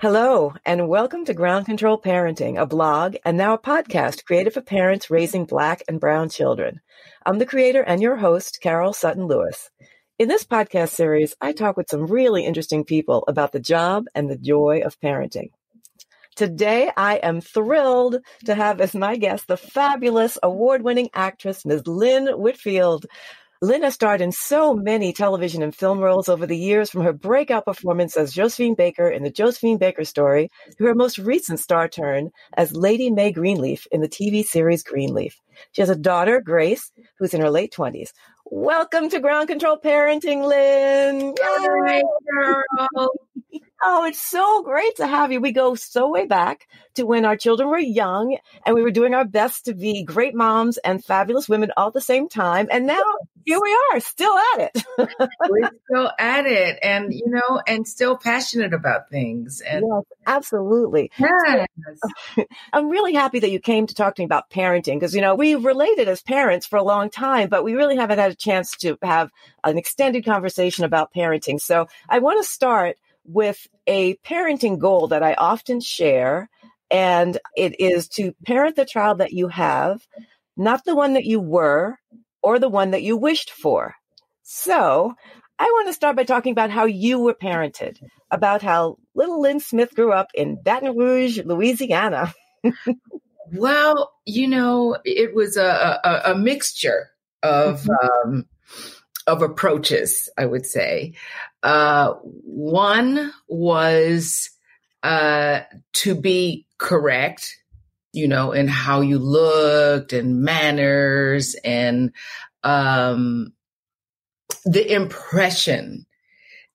Hello, and welcome to Ground Control Parenting, a blog and now a podcast created for parents raising Black and Brown children. I'm the creator and your host, Carol Sutton Lewis. In this podcast series, I talk with some really interesting people about the job and the joy of parenting. Today, I am thrilled to have as my guest the fabulous award winning actress, Ms. Lynn Whitfield. Lynn has starred in so many television and film roles over the years, from her breakout performance as Josephine Baker in The Josephine Baker Story to her most recent star turn as Lady Mae Greenleaf in the TV series Greenleaf. She has a daughter, Grace, who's in her late 20s. Welcome to Ground Control Parenting, Lynn. Yay! Oh, it's so great to have you. We go so way back to when our children were young and we were doing our best to be great moms and fabulous women all at the same time. And now here we are, still at it. we're still at it and, you know, and still passionate about things. And yes, absolutely. Yes. I'm really happy that you came to talk to me about parenting because, you know, we've related as parents for a long time, but we really haven't had a chance to have an extended conversation about parenting. So I want to start with a parenting goal that I often share. And it is to parent the child that you have, not the one that you were or the one that you wished for. So I want to start by talking about how you were parented, about how little Lynn Smith grew up in Baton Rouge, Louisiana. well, you know, it was a, a, a mixture of mm-hmm. um, of approaches, I would say. Uh, one was uh, to be correct, you know, in how you looked and manners and um, the impression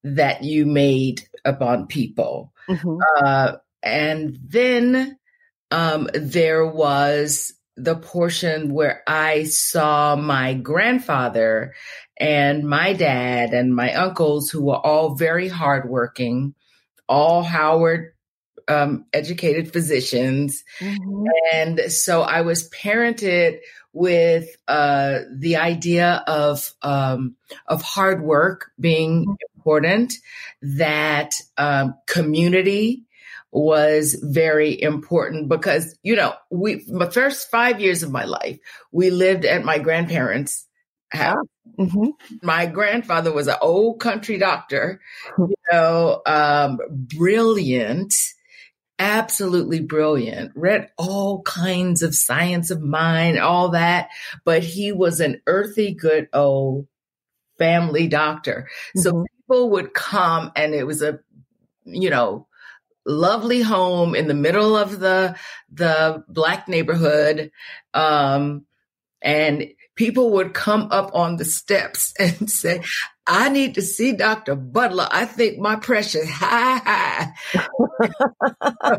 that you made upon people. Mm-hmm. Uh, and then um, there was the portion where I saw my grandfather and my dad and my uncles, who were all very hardworking, all Howard um, educated physicians. Mm-hmm. And so I was parented with uh, the idea of um, of hard work being mm-hmm. important, that um, community was very important because you know we the first five years of my life we lived at my grandparents' house Mm-hmm. My grandfather was an old country doctor, you know, um, brilliant, absolutely brilliant, read all kinds of science of mind, all that, but he was an earthy, good old family doctor. Mm-hmm. So people would come and it was a, you know, lovely home in the middle of the the black neighborhood um and people would come up on the steps and say, I need to see Dr. Butler. I think my pressure's high, high.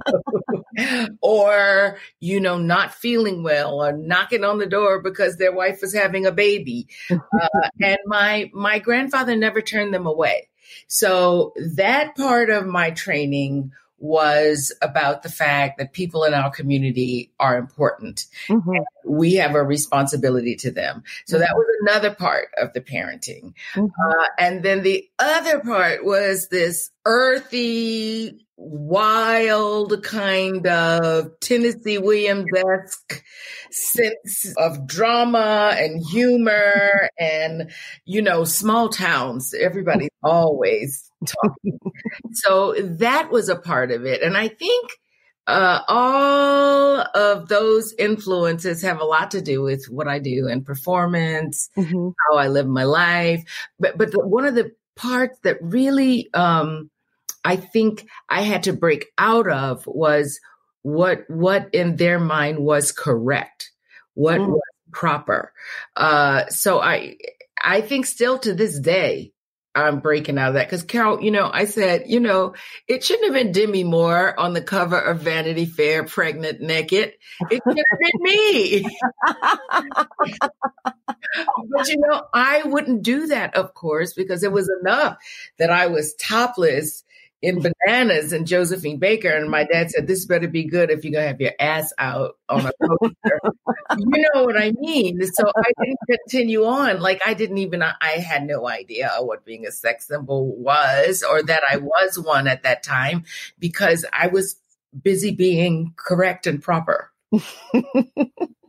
or, you know, not feeling well or knocking on the door because their wife was having a baby. Uh, and my, my grandfather never turned them away. So that part of my training was about the fact that people in our community are important. Mm-hmm. We have a responsibility to them. So that was another part of the parenting. Mm-hmm. Uh, and then the other part was this earthy, wild kind of Tennessee Williams esque sense of drama and humor and, you know, small towns. Everybody's always talking. so that was a part of it. And I think uh, all of those influences have a lot to do with what I do and performance, mm-hmm. how I live my life. But but the, one of the parts that really um, I think I had to break out of was what what in their mind was correct, what mm. was proper. Uh, so I I think still to this day, I'm breaking out of that. Cause Carol, you know, I said, you know, it shouldn't have been Demi Moore on the cover of Vanity Fair, pregnant, naked. It should have been me. but you know, I wouldn't do that, of course, because it was enough that I was topless in bananas and Josephine Baker. And my dad said, This better be good if you're going to have your ass out on a poster. you know what I mean? So I didn't continue on. Like, I didn't even, I had no idea what being a sex symbol was or that I was one at that time because I was busy being correct and proper.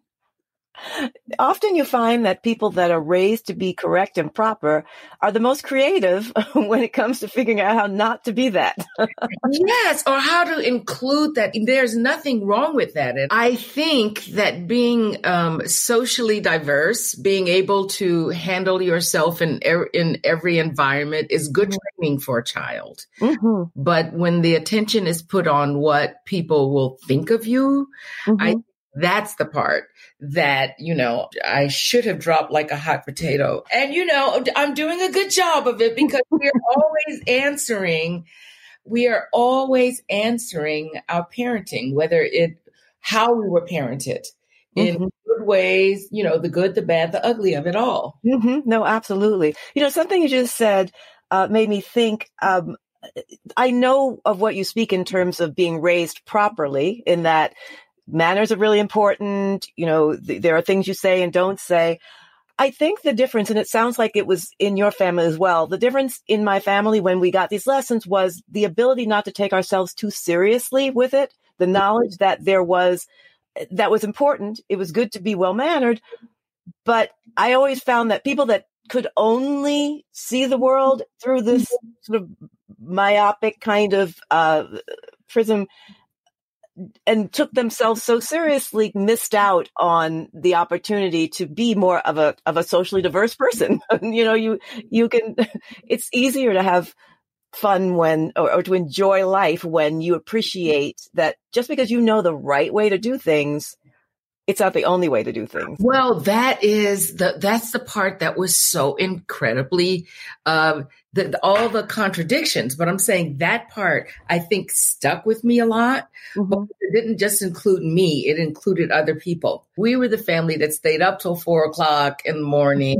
Often you find that people that are raised to be correct and proper are the most creative when it comes to figuring out how not to be that. yes, or how to include that. There's nothing wrong with that. And I think that being um, socially diverse, being able to handle yourself in er- in every environment is good mm-hmm. training for a child. Mm-hmm. But when the attention is put on what people will think of you, mm-hmm. I that's the part that, you know, I should have dropped like a hot potato. And, you know, I'm doing a good job of it because we're always answering, we are always answering our parenting, whether it, how we were parented in mm-hmm. good ways, you know, the good, the bad, the ugly of it all. Mm-hmm. No, absolutely. You know, something you just said uh, made me think. Um, I know of what you speak in terms of being raised properly, in that manners are really important. You know, th- there are things you say and don't say. I think the difference, and it sounds like it was in your family as well, the difference in my family when we got these lessons was the ability not to take ourselves too seriously with it, the knowledge that there was, that was important. It was good to be well mannered. But I always found that people that could only see the world through this sort of myopic kind of uh, prism and took themselves so seriously missed out on the opportunity to be more of a of a socially diverse person. You know you you can it's easier to have fun when or, or, to enjoy life when you appreciate that just because you know the right way to do things it's not the only way to do things. Well, that is the that's the part that was so incredibly uh, the, all the contradictions. But I'm saying that part I think stuck with me a lot. Mm-hmm. But it didn't just include me; it included other people. We were the family that stayed up till four o'clock in the morning.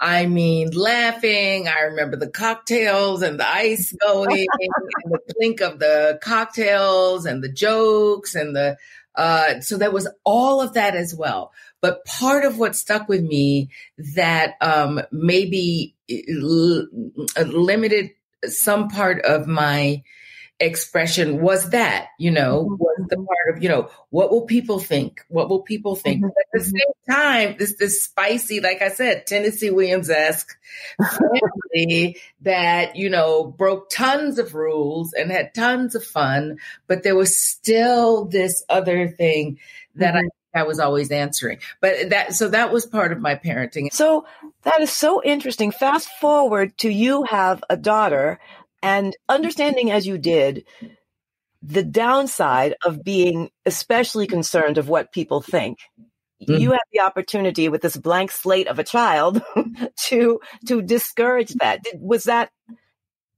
I mean, laughing. I remember the cocktails and the ice going and the clink of the cocktails and the jokes and the uh, so there was all of that as well. But part of what stuck with me that um, maybe l- limited some part of my expression was that, you know, mm-hmm. was the part of, you know, what will people think? What will people think? Mm-hmm. At the mm-hmm. same time, this this spicy, like I said, Tennessee Williams esque family that, you know, broke tons of rules and had tons of fun, but there was still this other thing that mm-hmm. I I was always answering. But that, so that was part of my parenting. So that is so interesting. Fast forward to you have a daughter and understanding as you did the downside of being especially concerned of what people think mm-hmm. you have the opportunity with this blank slate of a child to to discourage that. Did, was that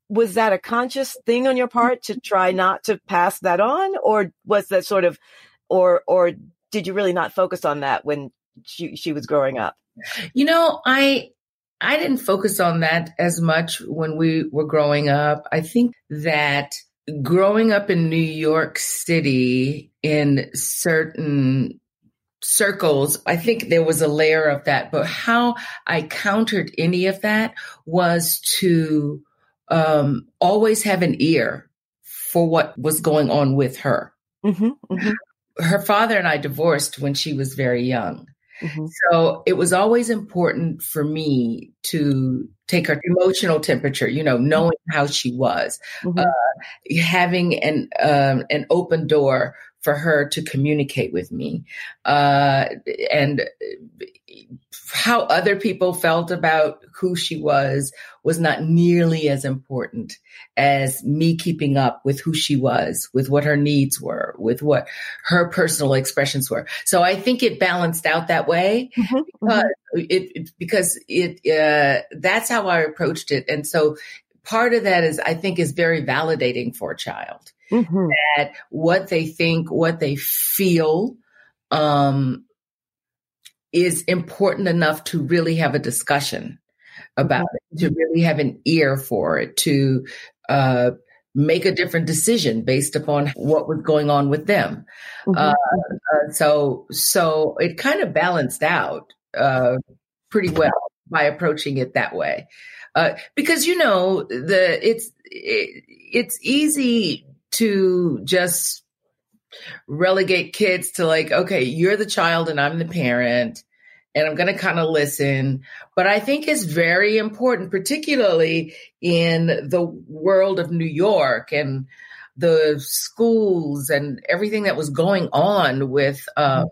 was that a conscious thing on your part to try not to pass that on? Or was that sort of or or did you really not focus on that when she she was growing up? You know i I didn't focus on that as much when we were growing up. I think that growing up in New York City in certain circles, I think there was a layer of that. But how I countered any of that was to um, always have an ear for what was going on with her. Mm-hmm, mm-hmm. Her father and I divorced when she was very young. Mm-hmm. So it was always important for me to take her emotional temperature, you know, knowing how she was, mm-hmm. uh, having an um, an open door for her to communicate with me, uh, and how other people felt about who she was was not nearly as important as me keeping up with who she was, with what her needs were, with what her personal expressions were. So I think it balanced out that way mm-hmm. because it, it, because it uh, that's how I approached it, and so part of that is I think is very validating for a child mm-hmm. that what they think, what they feel. Um, is important enough to really have a discussion about it, to really have an ear for it, to uh, make a different decision based upon what was going on with them. Mm-hmm. Uh, uh, so, so it kind of balanced out uh, pretty well by approaching it that way, uh, because you know the it's it, it's easy to just relegate kids to like, okay, you're the child and I'm the parent and I'm going to kind of listen. But I think it's very important, particularly in the world of New York and the schools and everything that was going on with, uh,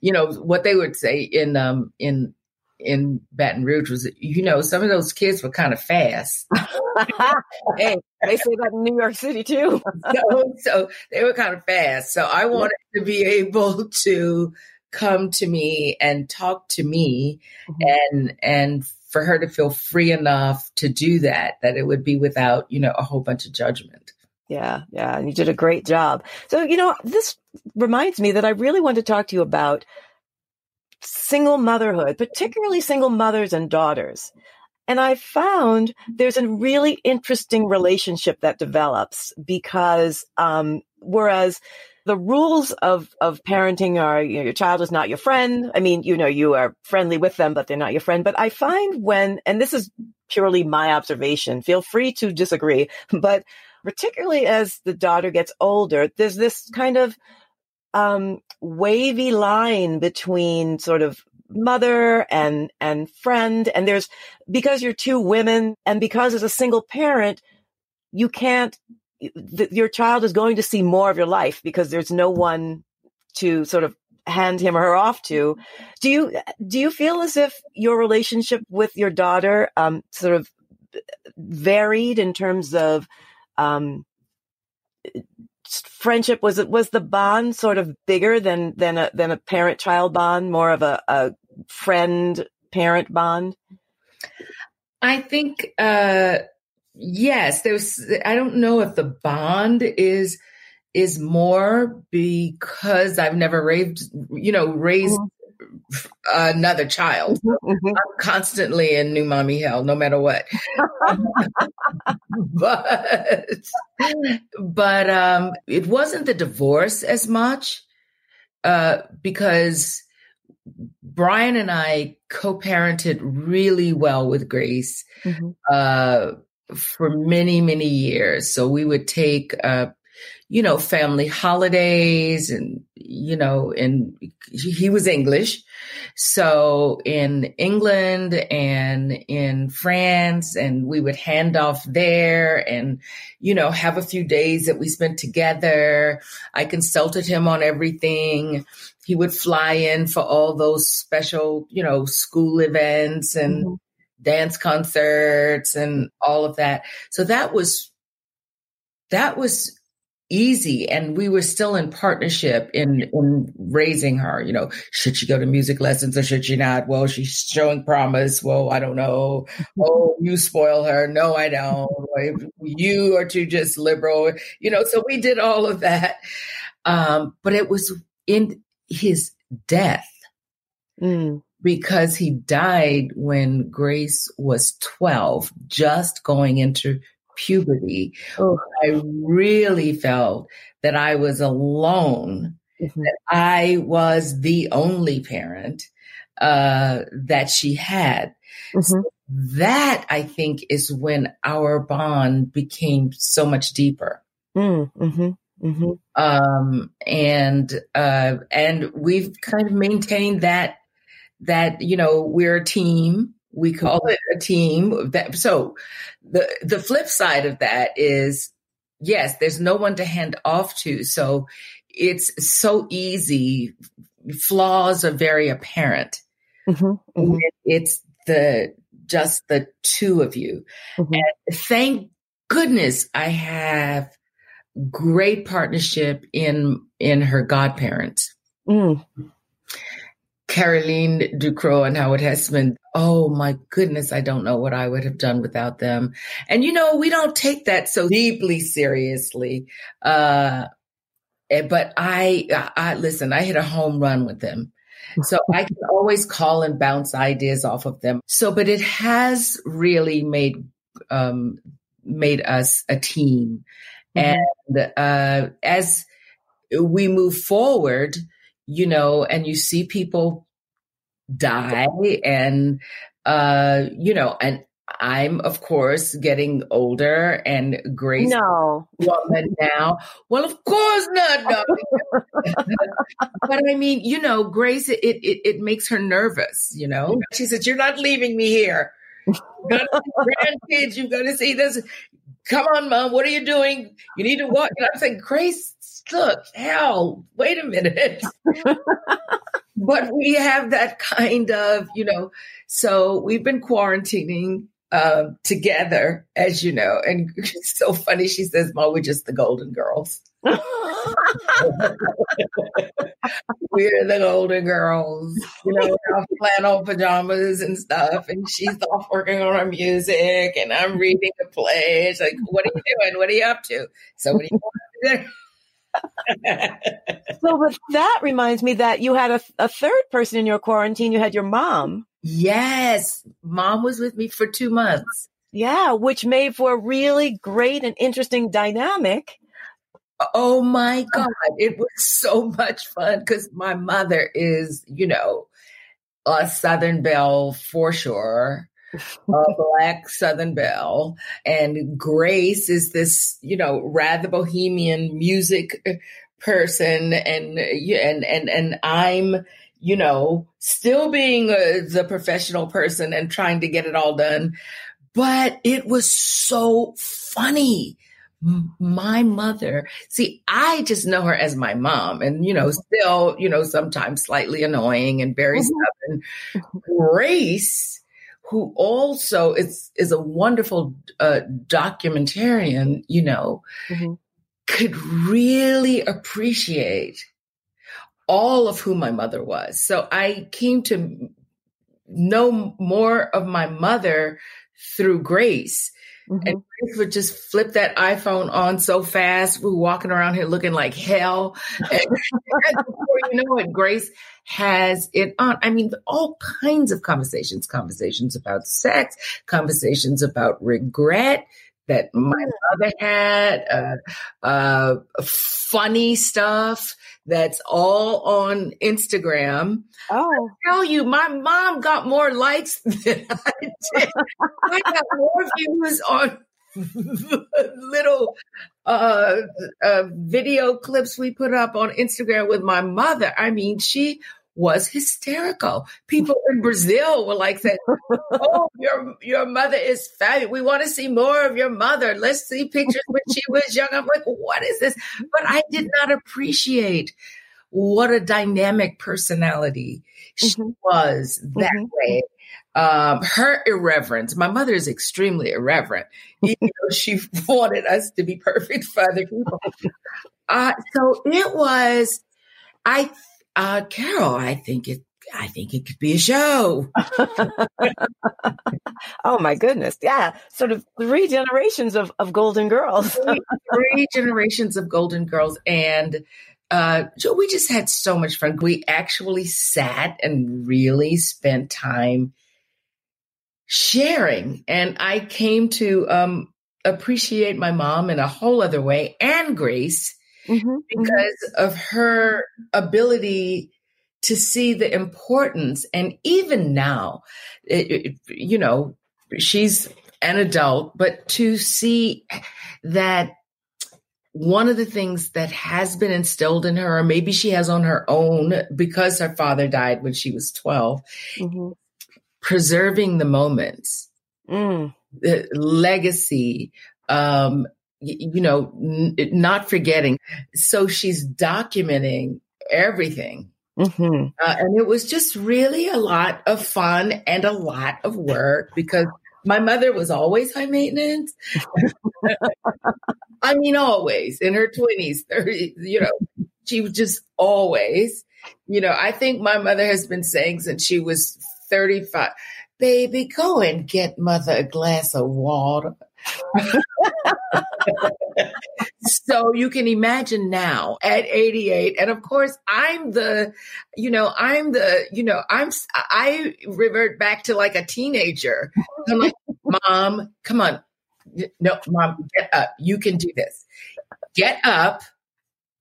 you know, what they would say in um, in in Baton Rouge was, you know, some of those kids were kind of fast. hey, they say that in New York City too. so, so they were kind of fast. So I wanted to be able to come to me and talk to me mm-hmm. and and for her to feel free enough to do that that it would be without you know a whole bunch of judgment. Yeah yeah and you did a great job. So you know this reminds me that i really want to talk to you about single motherhood particularly single mothers and daughters. And I found there's a really interesting relationship that develops because um, whereas the rules of of parenting are you know, your child is not your friend. I mean, you know, you are friendly with them, but they're not your friend. But I find when, and this is purely my observation, feel free to disagree, but particularly as the daughter gets older, there's this kind of um, wavy line between sort of mother and and friend and there's because you're two women and because as a single parent you can't your child is going to see more of your life because there's no one to sort of hand him or her off to. Do you do you feel as if your relationship with your daughter um, sort of varied in terms of um, friendship? Was it was the bond sort of bigger than than a than a parent child bond, more of a, a friend parent bond? I think uh, yes, there's, I don't know if the bond is, is more because I've never raised, you know, raised mm-hmm. another child. Mm-hmm, mm-hmm. I'm constantly in new mommy hell, no matter what. but, but, um, it wasn't the divorce as much, uh, because Brian and I co-parented really well with Grace. Mm-hmm. Uh, for many, many years. So we would take, uh, you know, family holidays and, you know, and he was English. So in England and in France and we would hand off there and, you know, have a few days that we spent together. I consulted him on everything. He would fly in for all those special, you know, school events and, mm-hmm dance concerts and all of that. So that was, that was easy. And we were still in partnership in, in raising her. You know, should she go to music lessons or should she not? Well, she's showing promise. Well, I don't know. oh, you spoil her. No, I don't. you are too just liberal. You know, so we did all of that. Um, but it was in his death. Mm because he died when Grace was 12, just going into puberty. Oh. I really felt that I was alone, mm-hmm. that I was the only parent uh, that she had. Mm-hmm. So that I think is when our bond became so much deeper. Mm, mm-hmm. Mm-hmm. Um, and, uh, and we've kind of maintained that that, you know, we're a team. We call it a team. That, so the, the flip side of that is, yes, there's no one to hand off to. So it's so easy. Flaws are very apparent. Mm-hmm, mm-hmm. It's the just the two of you. Mm-hmm. And thank goodness I have great partnership in in her godparents. Mm. Caroline Ducrot and Howard Hesseman. Oh my goodness, I don't know what I would have done without them. And you know, we don't take that so deeply seriously. Uh, eh, but I, I listen, I hit a home run with them. So I can always call and bounce ideas off of them. So, but it has really made, um, made us a team. Mm-hmm. And, uh, as we move forward, you know, and you see people die and, uh, you know, and I'm of course getting older and Grace no woman now. Well, of course not. No. but I mean, you know, Grace it, it it makes her nervous, you know. She said, You're not leaving me here. You got grandkids, you gotta see this. Come on, mom, what are you doing? You need to walk. And I'm saying, Grace, look, hell, wait a minute. but we have that kind of, you know, so we've been quarantining um, together, as you know. And it's so funny. She says, Mom, we're just the Golden Girls. we're the Golden Girls, you know, our flannel pajamas and stuff. And she's off working on her music, and I'm reading the play. It's like, what are you doing? What are you up to? So, what are you doing? So, but that reminds me that you had a, a third person in your quarantine. You had your mom. Yes, mom was with me for two months. Yeah, which made for a really great and interesting dynamic. Oh my God. It was so much fun because my mother is, you know, a Southern Belle for sure, a black Southern Belle. And Grace is this, you know, rather bohemian music person. And, and, and, and I'm, you know, still being a, the professional person and trying to get it all done. But it was so funny. My mother, see, I just know her as my mom and, you know, still, you know, sometimes slightly annoying and very mm-hmm. stubborn. Grace, who also is, is a wonderful uh, documentarian, you know, mm-hmm. could really appreciate all of who my mother was. So I came to know more of my mother through Grace. Mm-hmm. And Grace would just flip that iPhone on so fast. We are walking around here looking like hell. And before you know it, Grace has it on. I mean, all kinds of conversations, conversations about sex, conversations about regret, that my mother had, uh, uh, funny stuff that's all on Instagram. Oh, I tell you, my mom got more likes than I did. I got more views on little uh, uh, video clips we put up on Instagram with my mother. I mean, she was hysterical. People in Brazil were like saying, "Oh, your your mother is fabulous. We want to see more of your mother. Let's see pictures when she was young." I'm like, "What is this?" But I did not appreciate what a dynamic personality she mm-hmm. was that mm-hmm. way. Um, her irreverence. My mother is extremely irreverent. Even though she wanted us to be perfect for other people. Uh, so it was. I uh, Carol, I think it I think it could be a show. oh my goodness. Yeah. Sort of three generations of, of Golden Girls. three, three, generations of Golden Girls. And uh, we just had so much fun. We actually sat and really spent time sharing. And I came to um, appreciate my mom in a whole other way and Grace mm-hmm. because mm-hmm. of her ability to see the importance. And even now, it, it, you know, she's an adult, but to see that one of the things that has been instilled in her, or maybe she has on her own because her father died when she was 12, mm-hmm. preserving the moments, mm. the legacy, um, you know, n- not forgetting. So she's documenting everything. Mm-hmm. Uh, and it was just really a lot of fun and a lot of work because my mother was always high maintenance. I mean, always in her 20s, 30s, you know, she was just always, you know, I think my mother has been saying since she was 35, baby, go and get mother a glass of water. so you can imagine now at 88 and of course i'm the you know i'm the you know i'm i revert back to like a teenager. I'm like mom come on. No mom get up. You can do this. Get up.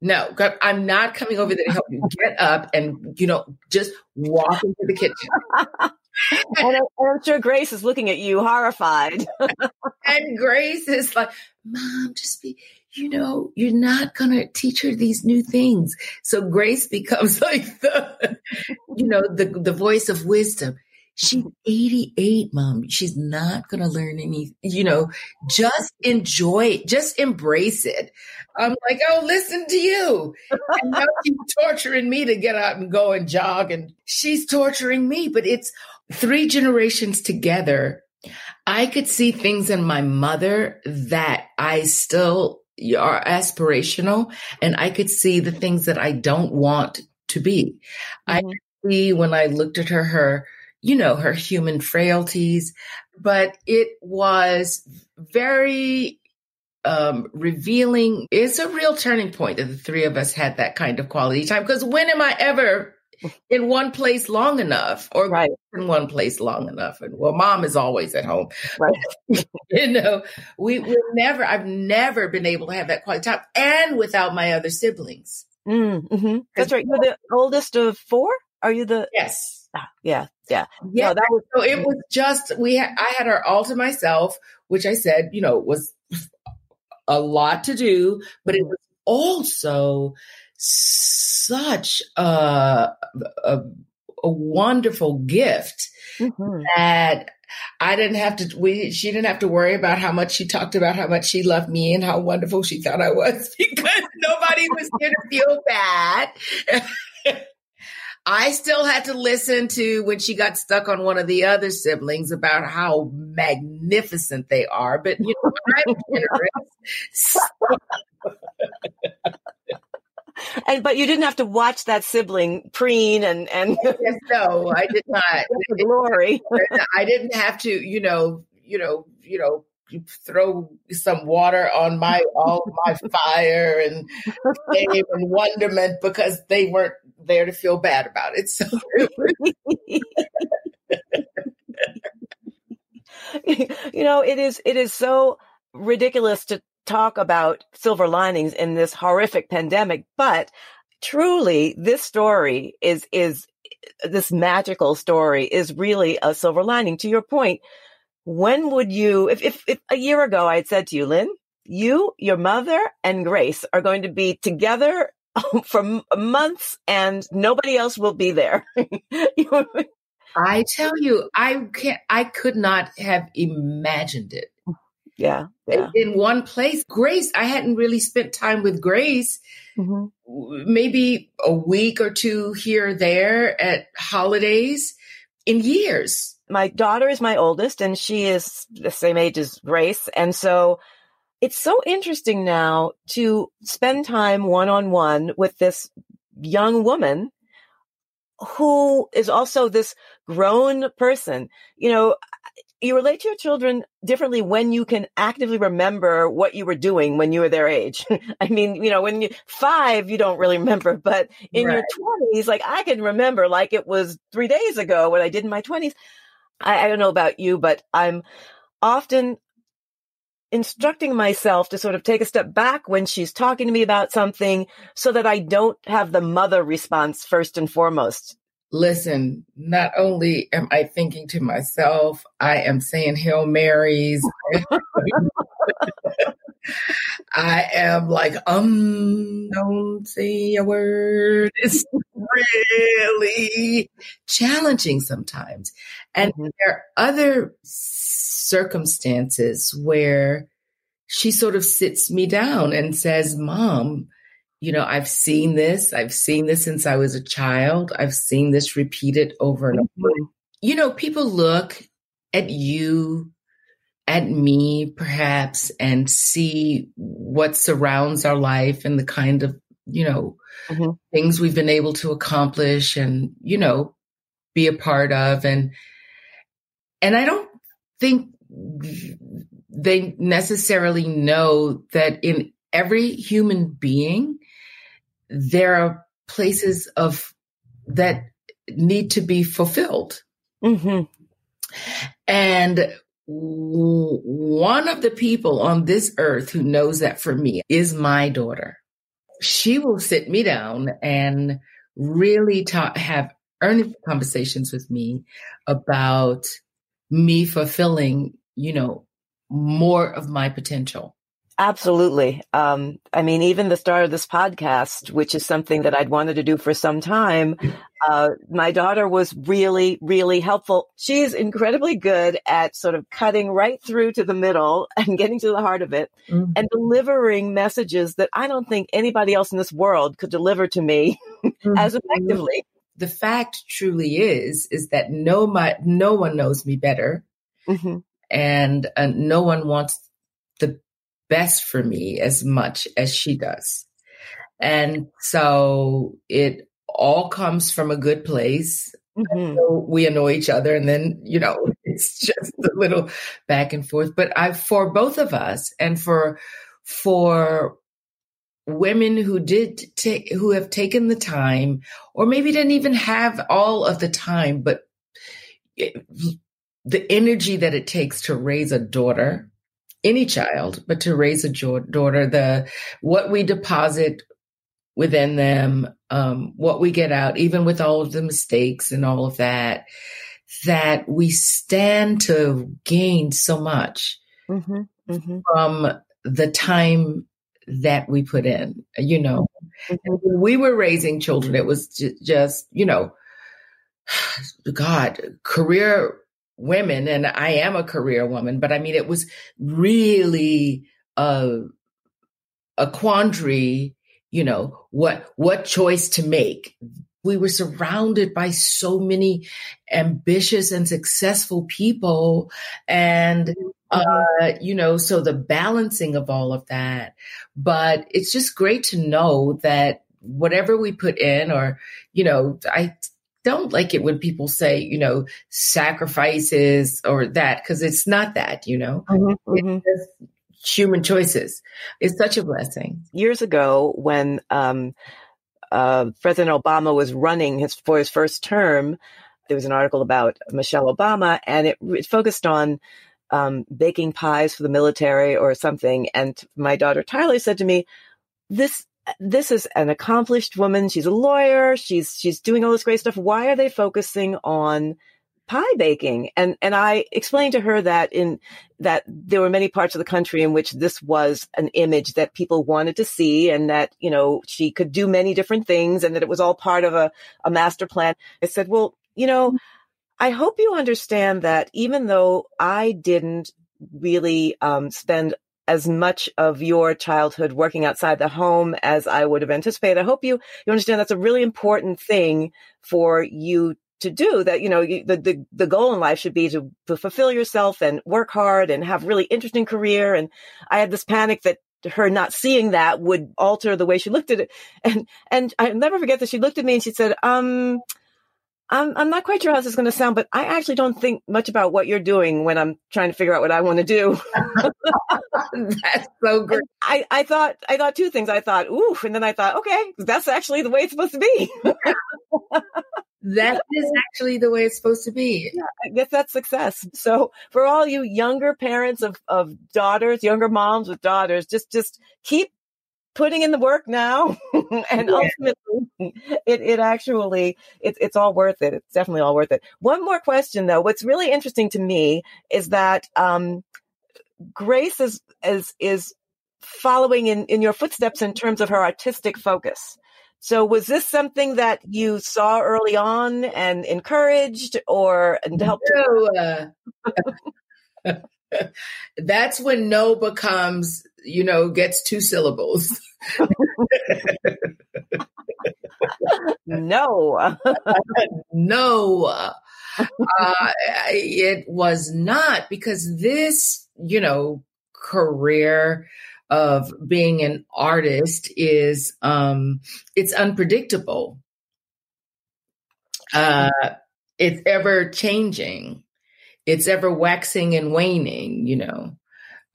No, I'm not coming over there to help you. Get up and, you know, just walk into the kitchen. and I'm sure Grace is looking at you horrified. and Grace is like, Mom, just be, you know, you're not going to teach her these new things. So Grace becomes like the, you know, the, the voice of wisdom. She's 88, mom. She's not going to learn any, you know, just enjoy it. Just embrace it. I'm like, oh, listen to you. And now she's torturing me to get out and go and jog. And she's torturing me, but it's three generations together, I could see things in my mother that I still are aspirational, and I could see the things that I don't want to be. Mm-hmm. I see when I looked at her, her, you know, her human frailties, but it was very um, revealing. It's a real turning point that the three of us had that kind of quality time. Because when am I ever in one place long enough or right. in one place long enough. And well, mom is always at home. Right. you know, we we never, I've never been able to have that quality time and without my other siblings. Mm, hmm That's right. You're the oldest of four? Are you the? Yes. Ah, yeah. Yeah. Yeah. No, that was, so it was just, we had, I had her all to myself, which I said, you know, was a lot to do, but it mm-hmm. was also such a, a, a wonderful gift mm-hmm. that I didn't have to, we, she didn't have to worry about how much she talked about how much she loved me and how wonderful she thought I was because nobody was here to feel bad. I still had to listen to when she got stuck on one of the other siblings about how magnificent they are, but you know, I'm generous. and but you didn't have to watch that sibling preen and and yes, no, I did not. glory. I didn't have to, you know, you know, you know, throw some water on my all my fire and shame and wonderment because they weren't there to feel bad about it. So you know, it is it is so ridiculous to talk about silver linings in this horrific pandemic, but truly this story is, is this magical story is really a silver lining. To your point, when would you, if, if, if a year ago I had said to you, Lynn, you, your mother and Grace are going to be together for months and nobody else will be there. I tell you, I can't, I could not have imagined it. Yeah, yeah. In one place. Grace, I hadn't really spent time with Grace. Mm-hmm. Maybe a week or two here or there at holidays in years. My daughter is my oldest and she is the same age as Grace. And so it's so interesting now to spend time one on one with this young woman who is also this grown person. You know, you relate to your children differently when you can actively remember what you were doing when you were their age. I mean, you know, when you five, you don't really remember, but in right. your twenties, like I can remember like it was three days ago what I did in my twenties. I, I don't know about you, but I'm often instructing myself to sort of take a step back when she's talking to me about something so that I don't have the mother response first and foremost listen, not only am I thinking to myself, I am saying Hail Marys. I am like, um, don't say a word. It's really challenging sometimes. And mm-hmm. there are other circumstances where she sort of sits me down and says, Mom, you know, I've seen this. I've seen this since I was a child. I've seen this repeated over and over. Mm-hmm. You know, people look at you, at me, perhaps, and see what surrounds our life and the kind of, you know, mm-hmm. things we've been able to accomplish and, you know, be a part of. And, and I don't think they necessarily know that in every human being, there are places of that need to be fulfilled. Mm-hmm. And one of the people on this earth who knows that for me is my daughter. She will sit me down and really talk, have earnest conversations with me about me fulfilling, you know, more of my potential. Absolutely. Um, I mean, even the start of this podcast, which is something that I'd wanted to do for some time, uh, my daughter was really, really helpful. She's incredibly good at sort of cutting right through to the middle and getting to the heart of it mm-hmm. and delivering messages that I don't think anybody else in this world could deliver to me mm-hmm. as effectively. The fact truly is, is that no, my, no one knows me better. Mm-hmm. And uh, no one wants the best for me as much as she does. And so it all comes from a good place. Mm-hmm. So we annoy each other and then, you know, it's just a little back and forth. But I, for both of us and for, for women who did take, who have taken the time or maybe didn't even have all of the time, but it, the energy that it takes to raise a daughter any child, but to raise a daughter, the what we deposit within them, um, what we get out, even with all of the mistakes and all of that, that we stand to gain so much mm-hmm, mm-hmm. from the time that we put in. You know, mm-hmm. when we were raising children, it was just, you know, God, career women, and I am a career woman, but I mean, it was really a, a quandary, you know, what, what choice to make. We were surrounded by so many ambitious and successful people. And, mm-hmm. uh, you know, so the balancing of all of that. But it's just great to know that whatever we put in, or, you know, I don't like it when people say, you know, sacrifices or that, because it's not that, you know. Mm-hmm, mm-hmm. human choices. It's such a blessing. Years ago, when um, uh, President Obama was running his for his first term, there was an article about Michelle Obama, and it, it focused on um, baking pies for the military or something. And my daughter Tyler said to me, "This this is an accomplished woman. She's a lawyer. She's she's doing all this great stuff. Why are they focusing on pie baking? And and I explained to her that in that there were many parts of the country in which this was an image that people wanted to see, and that you know she could do many different things, and that it was all part of a, a master plan. I said, well, you know. I hope you understand that even though I didn't really um, spend as much of your childhood working outside the home as I would have anticipated. I hope you, you understand that's a really important thing for you to do that, you know, you, the, the, the goal in life should be to, to fulfill yourself and work hard and have really interesting career. And I had this panic that her not seeing that would alter the way she looked at it. And, and I never forget that she looked at me and she said, um, I'm, I'm not quite sure how this is going to sound, but I actually don't think much about what you're doing when I'm trying to figure out what I want to do. that's so great. I, I thought, I thought two things. I thought, ooh, and then I thought, okay, that's actually the way it's supposed to be. that is actually the way it's supposed to be. Yeah, I guess that's success. So for all you younger parents of, of daughters, younger moms with daughters, just, just keep putting in the work now and yeah. ultimately it, it actually it's it's all worth it. It's definitely all worth it. One more question though. What's really interesting to me is that um, grace is is is following in in your footsteps in terms of her artistic focus. So was this something that you saw early on and encouraged or and helped no, uh, That's when no becomes, you know, gets two syllables. no. no. Uh, it was not because this, you know, career of being an artist is um it's unpredictable uh it's ever changing it's ever waxing and waning you know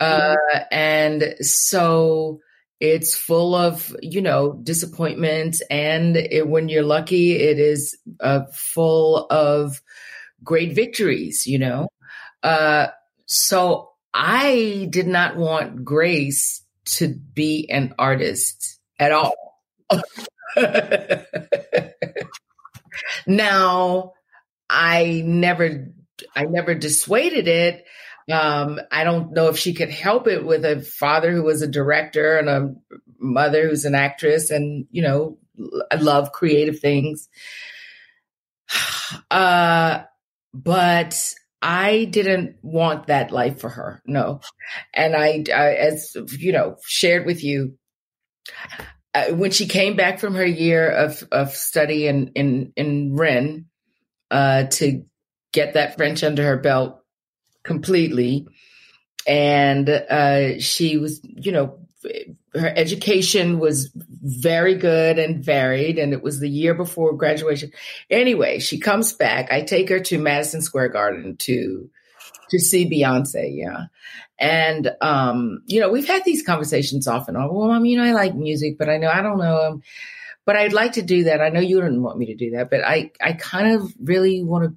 uh mm-hmm. and so it's full of you know disappointments and it, when you're lucky it is uh, full of great victories you know uh so i did not want grace to be an artist at all. now, I never, I never dissuaded it. Um, I don't know if she could help it with a father who was a director and a mother who's an actress, and you know, I love creative things. Uh, but I didn't want that life for her. No. And I, I as you know, shared with you, uh, when she came back from her year of, of study in, in, in Rennes, uh, to get that French under her belt completely. And, uh, she was, you know, her education was very good and varied and it was the year before graduation. Anyway she comes back. I take her to madison square garden to to see beyonce yeah. And um you know we've had these conversations often on. Well mom you know i like music but i know i don't know um, but i'd like to do that. I know you didn't want me to do that but i i kind of really want to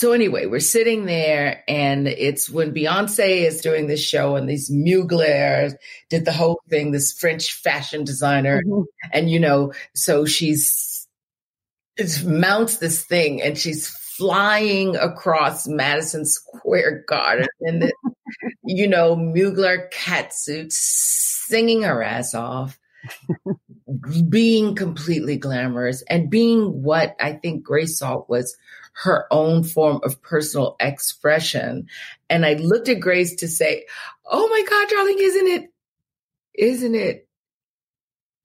so anyway, we're sitting there and it's when Beyonce is doing this show and these Mugler did the whole thing, this French fashion designer. Mm-hmm. And, you know, so she's, mounts this thing and she's flying across Madison Square Garden in the, you know, Mugler catsuit, singing her ass off, being completely glamorous and being what I think Grace Salt was her own form of personal expression. And I looked at Grace to say, Oh my God, darling, isn't it? Isn't it?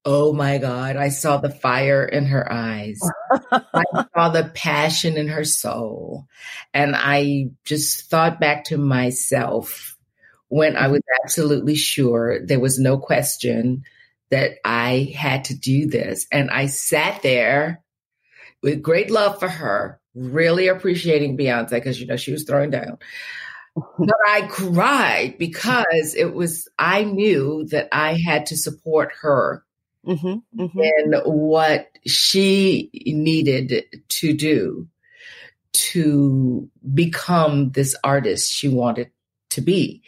Oh my God, I saw the fire in her eyes. I saw the passion in her soul. And I just thought back to myself when I was absolutely sure there was no question that I had to do this. And I sat there with great love for her, really appreciating Beyonce because you know she was throwing down. but I cried because it was I knew that I had to support her mm-hmm, mm-hmm. in what she needed to do to become this artist she wanted to be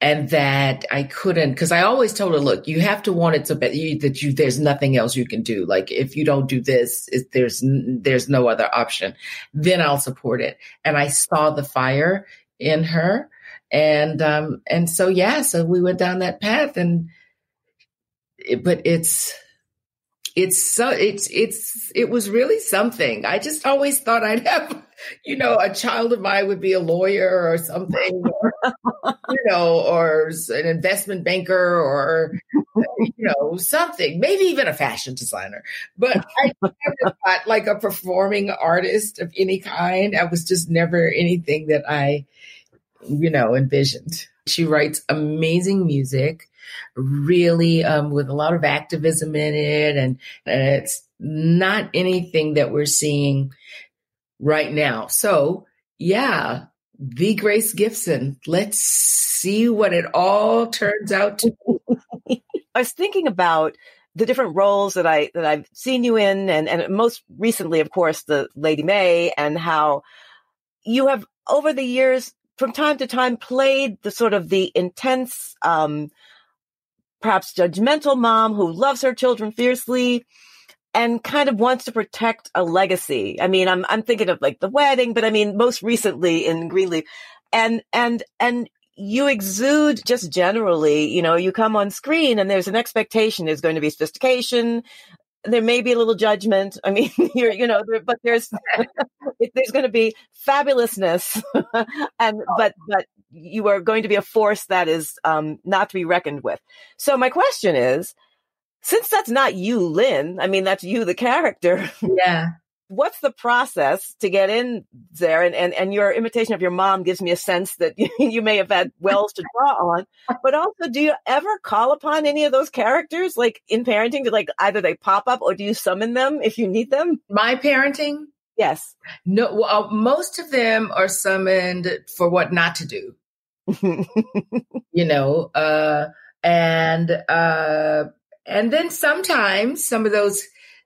and that I couldn't because I always told her, look, you have to want it so bad you, that you there's nothing else you can do. Like if you don't do this, it, there's there's no other option. Then I'll support it. And I saw the fire in her, and um and so yeah, so we went down that path, and but it's it's so it's it's it was really something. I just always thought I'd have you know, a child of mine would be a lawyer or something, or, you know, or an investment banker or, you know, something, maybe even a fashion designer. But I never thought like a performing artist of any kind. I was just never anything that I, you know, envisioned. She writes amazing music, really um, with a lot of activism in it, and, and it's not anything that we're seeing right now. So, yeah, the Grace Gibson. Let's see what it all turns out to be. I was thinking about the different roles that I that I've seen you in, and and most recently, of course, the Lady Mae, and how you have over the years, from time to time, played the sort of the intense, um, perhaps judgmental mom who loves her children fiercely, and kind of wants to protect a legacy. I mean, I'm I'm thinking of like the wedding, but I mean most recently in Greenleaf. And and and you exude just generally, you know, you come on screen and there's an expectation there's going to be sophistication, there may be a little judgment. I mean, you're, you know, but there's there's going to be fabulousness, and oh. but but you are going to be a force that is um, not to be reckoned with. So my question is, since that's not you, Lynn, I mean that's you, the character. Yeah what's the process to get in there? And, and, and your imitation of your mom gives me a sense that you may have had wells to draw on. But also, do you ever call upon any of those characters, like in parenting, to like either they pop up or do you summon them if you need them? My parenting? Yes. No, well, most of them are summoned for what not to do. you know, uh, and, uh, and then sometimes some of those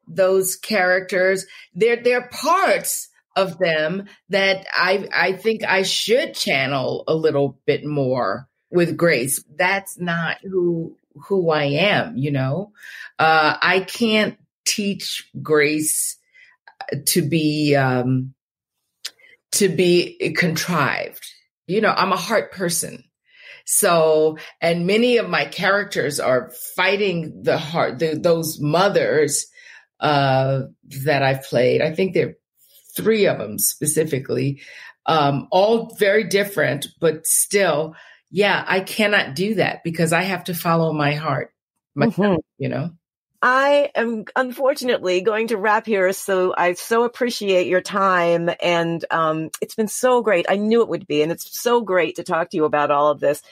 those characters. They're they're parts of them that I I think I should channel a little bit more with Grace. That's not who who I am, you know. Uh, I can't teach Grace to be um, to be contrived. You know, I'm a heart person. So, and many of my characters are fighting the heart, the, those mothers uh, that I've played. I think there are three of them specifically, um, all very different, but still, yeah, I cannot do that because I have to follow my heart, my, mm-hmm. you know. I am unfortunately going to wrap here. So I so appreciate your time. And um, it's been so great. I knew it would be. And it's so great to talk to you about all of this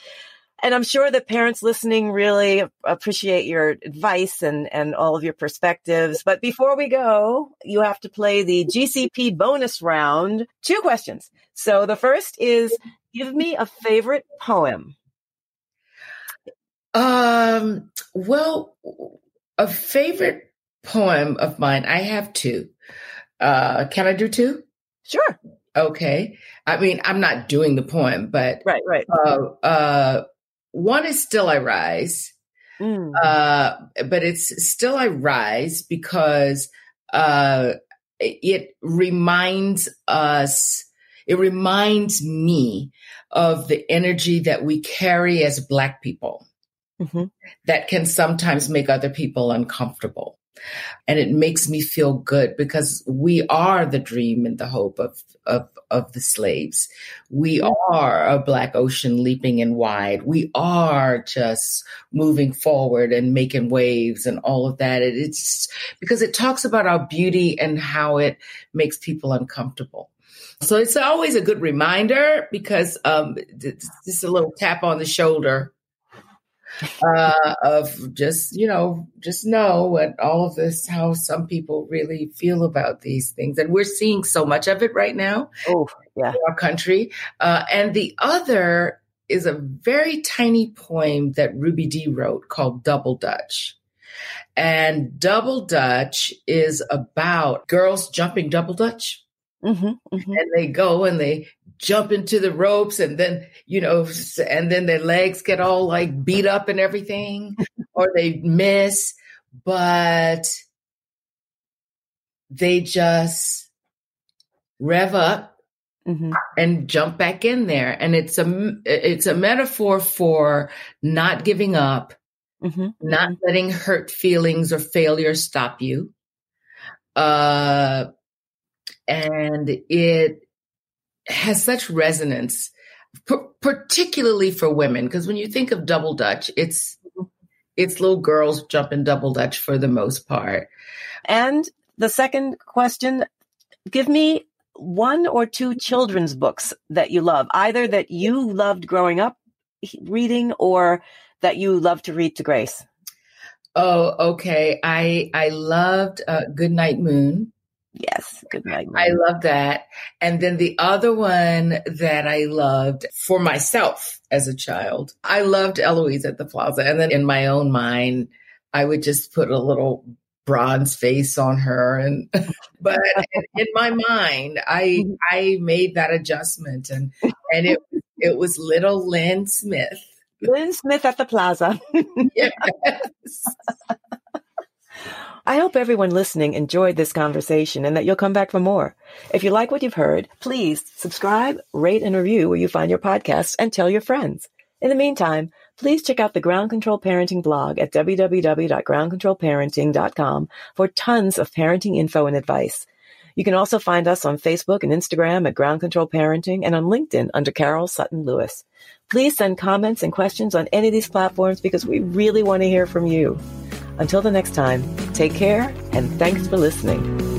and I'm sure that parents listening really appreciate your advice and, and all of your perspectives. But before we go, you have to play the GCP bonus round. Two questions. So the first is give me a favorite poem. Um, well, a favorite poem of mine, I have two. Uh, can I do two? Sure. Okay. I mean, I'm not doing the poem, but right, right. Uh, uh, one is Still I Rise, mm. uh, but it's Still I Rise because uh, it reminds us, it reminds me of the energy that we carry as Black people mm-hmm. that can sometimes make other people uncomfortable. And it makes me feel good because we are the dream and the hope of, of, of the slaves. We are a black ocean leaping and wide. We are just moving forward and making waves and all of that. It's because it talks about our beauty and how it makes people uncomfortable. So it's always a good reminder because um, just a little tap on the shoulder uh, of just you know just know what all of this how some people really feel about these things. And we're seeing so much of it right now oh yeah. in our country. Uh, and the other is a very tiny poem that ruby dee wrote called double dutch. And double dutch is about girls jumping double dutch. Mm-hmm, mm-hmm. and they go and they jump into the ropes and then you know and then their legs get all like beat up and everything or they miss but they just rev up mm-hmm. and jump back in there and it's a it's a metaphor for not giving up mm-hmm. not mm-hmm. letting hurt feelings or failure stop you uh and it has such resonance, p- particularly for women. Because when you think of double dutch, it's it's little girls jumping double dutch for the most part. And the second question, give me one or two children's books that you love, either that you loved growing up reading or that you love to read to Grace. Oh, okay. I I loved uh, Goodnight Moon. Yes, good night. I love that. And then the other one that I loved for myself as a child, I loved Eloise at the Plaza. And then in my own mind, I would just put a little bronze face on her and but in my mind i mm-hmm. i made that adjustment and and it it was little lynn smith lynn smith at the plaza yes I hope everyone listening enjoyed this conversation and that you'll come back for more. If you like what you've heard, please subscribe, rate, and review where you find your podcasts and tell your friends. In the meantime, please check out the Ground Control Parenting blog at www.groundcontrolparenting.com for tons of parenting info and advice. You can also find us on Facebook and Instagram at Ground Control Parenting and on LinkedIn under Carol Sutton Lewis. Please send comments and questions on any of these platforms because we really want to hear from you. Until the next time, take care and thanks for listening.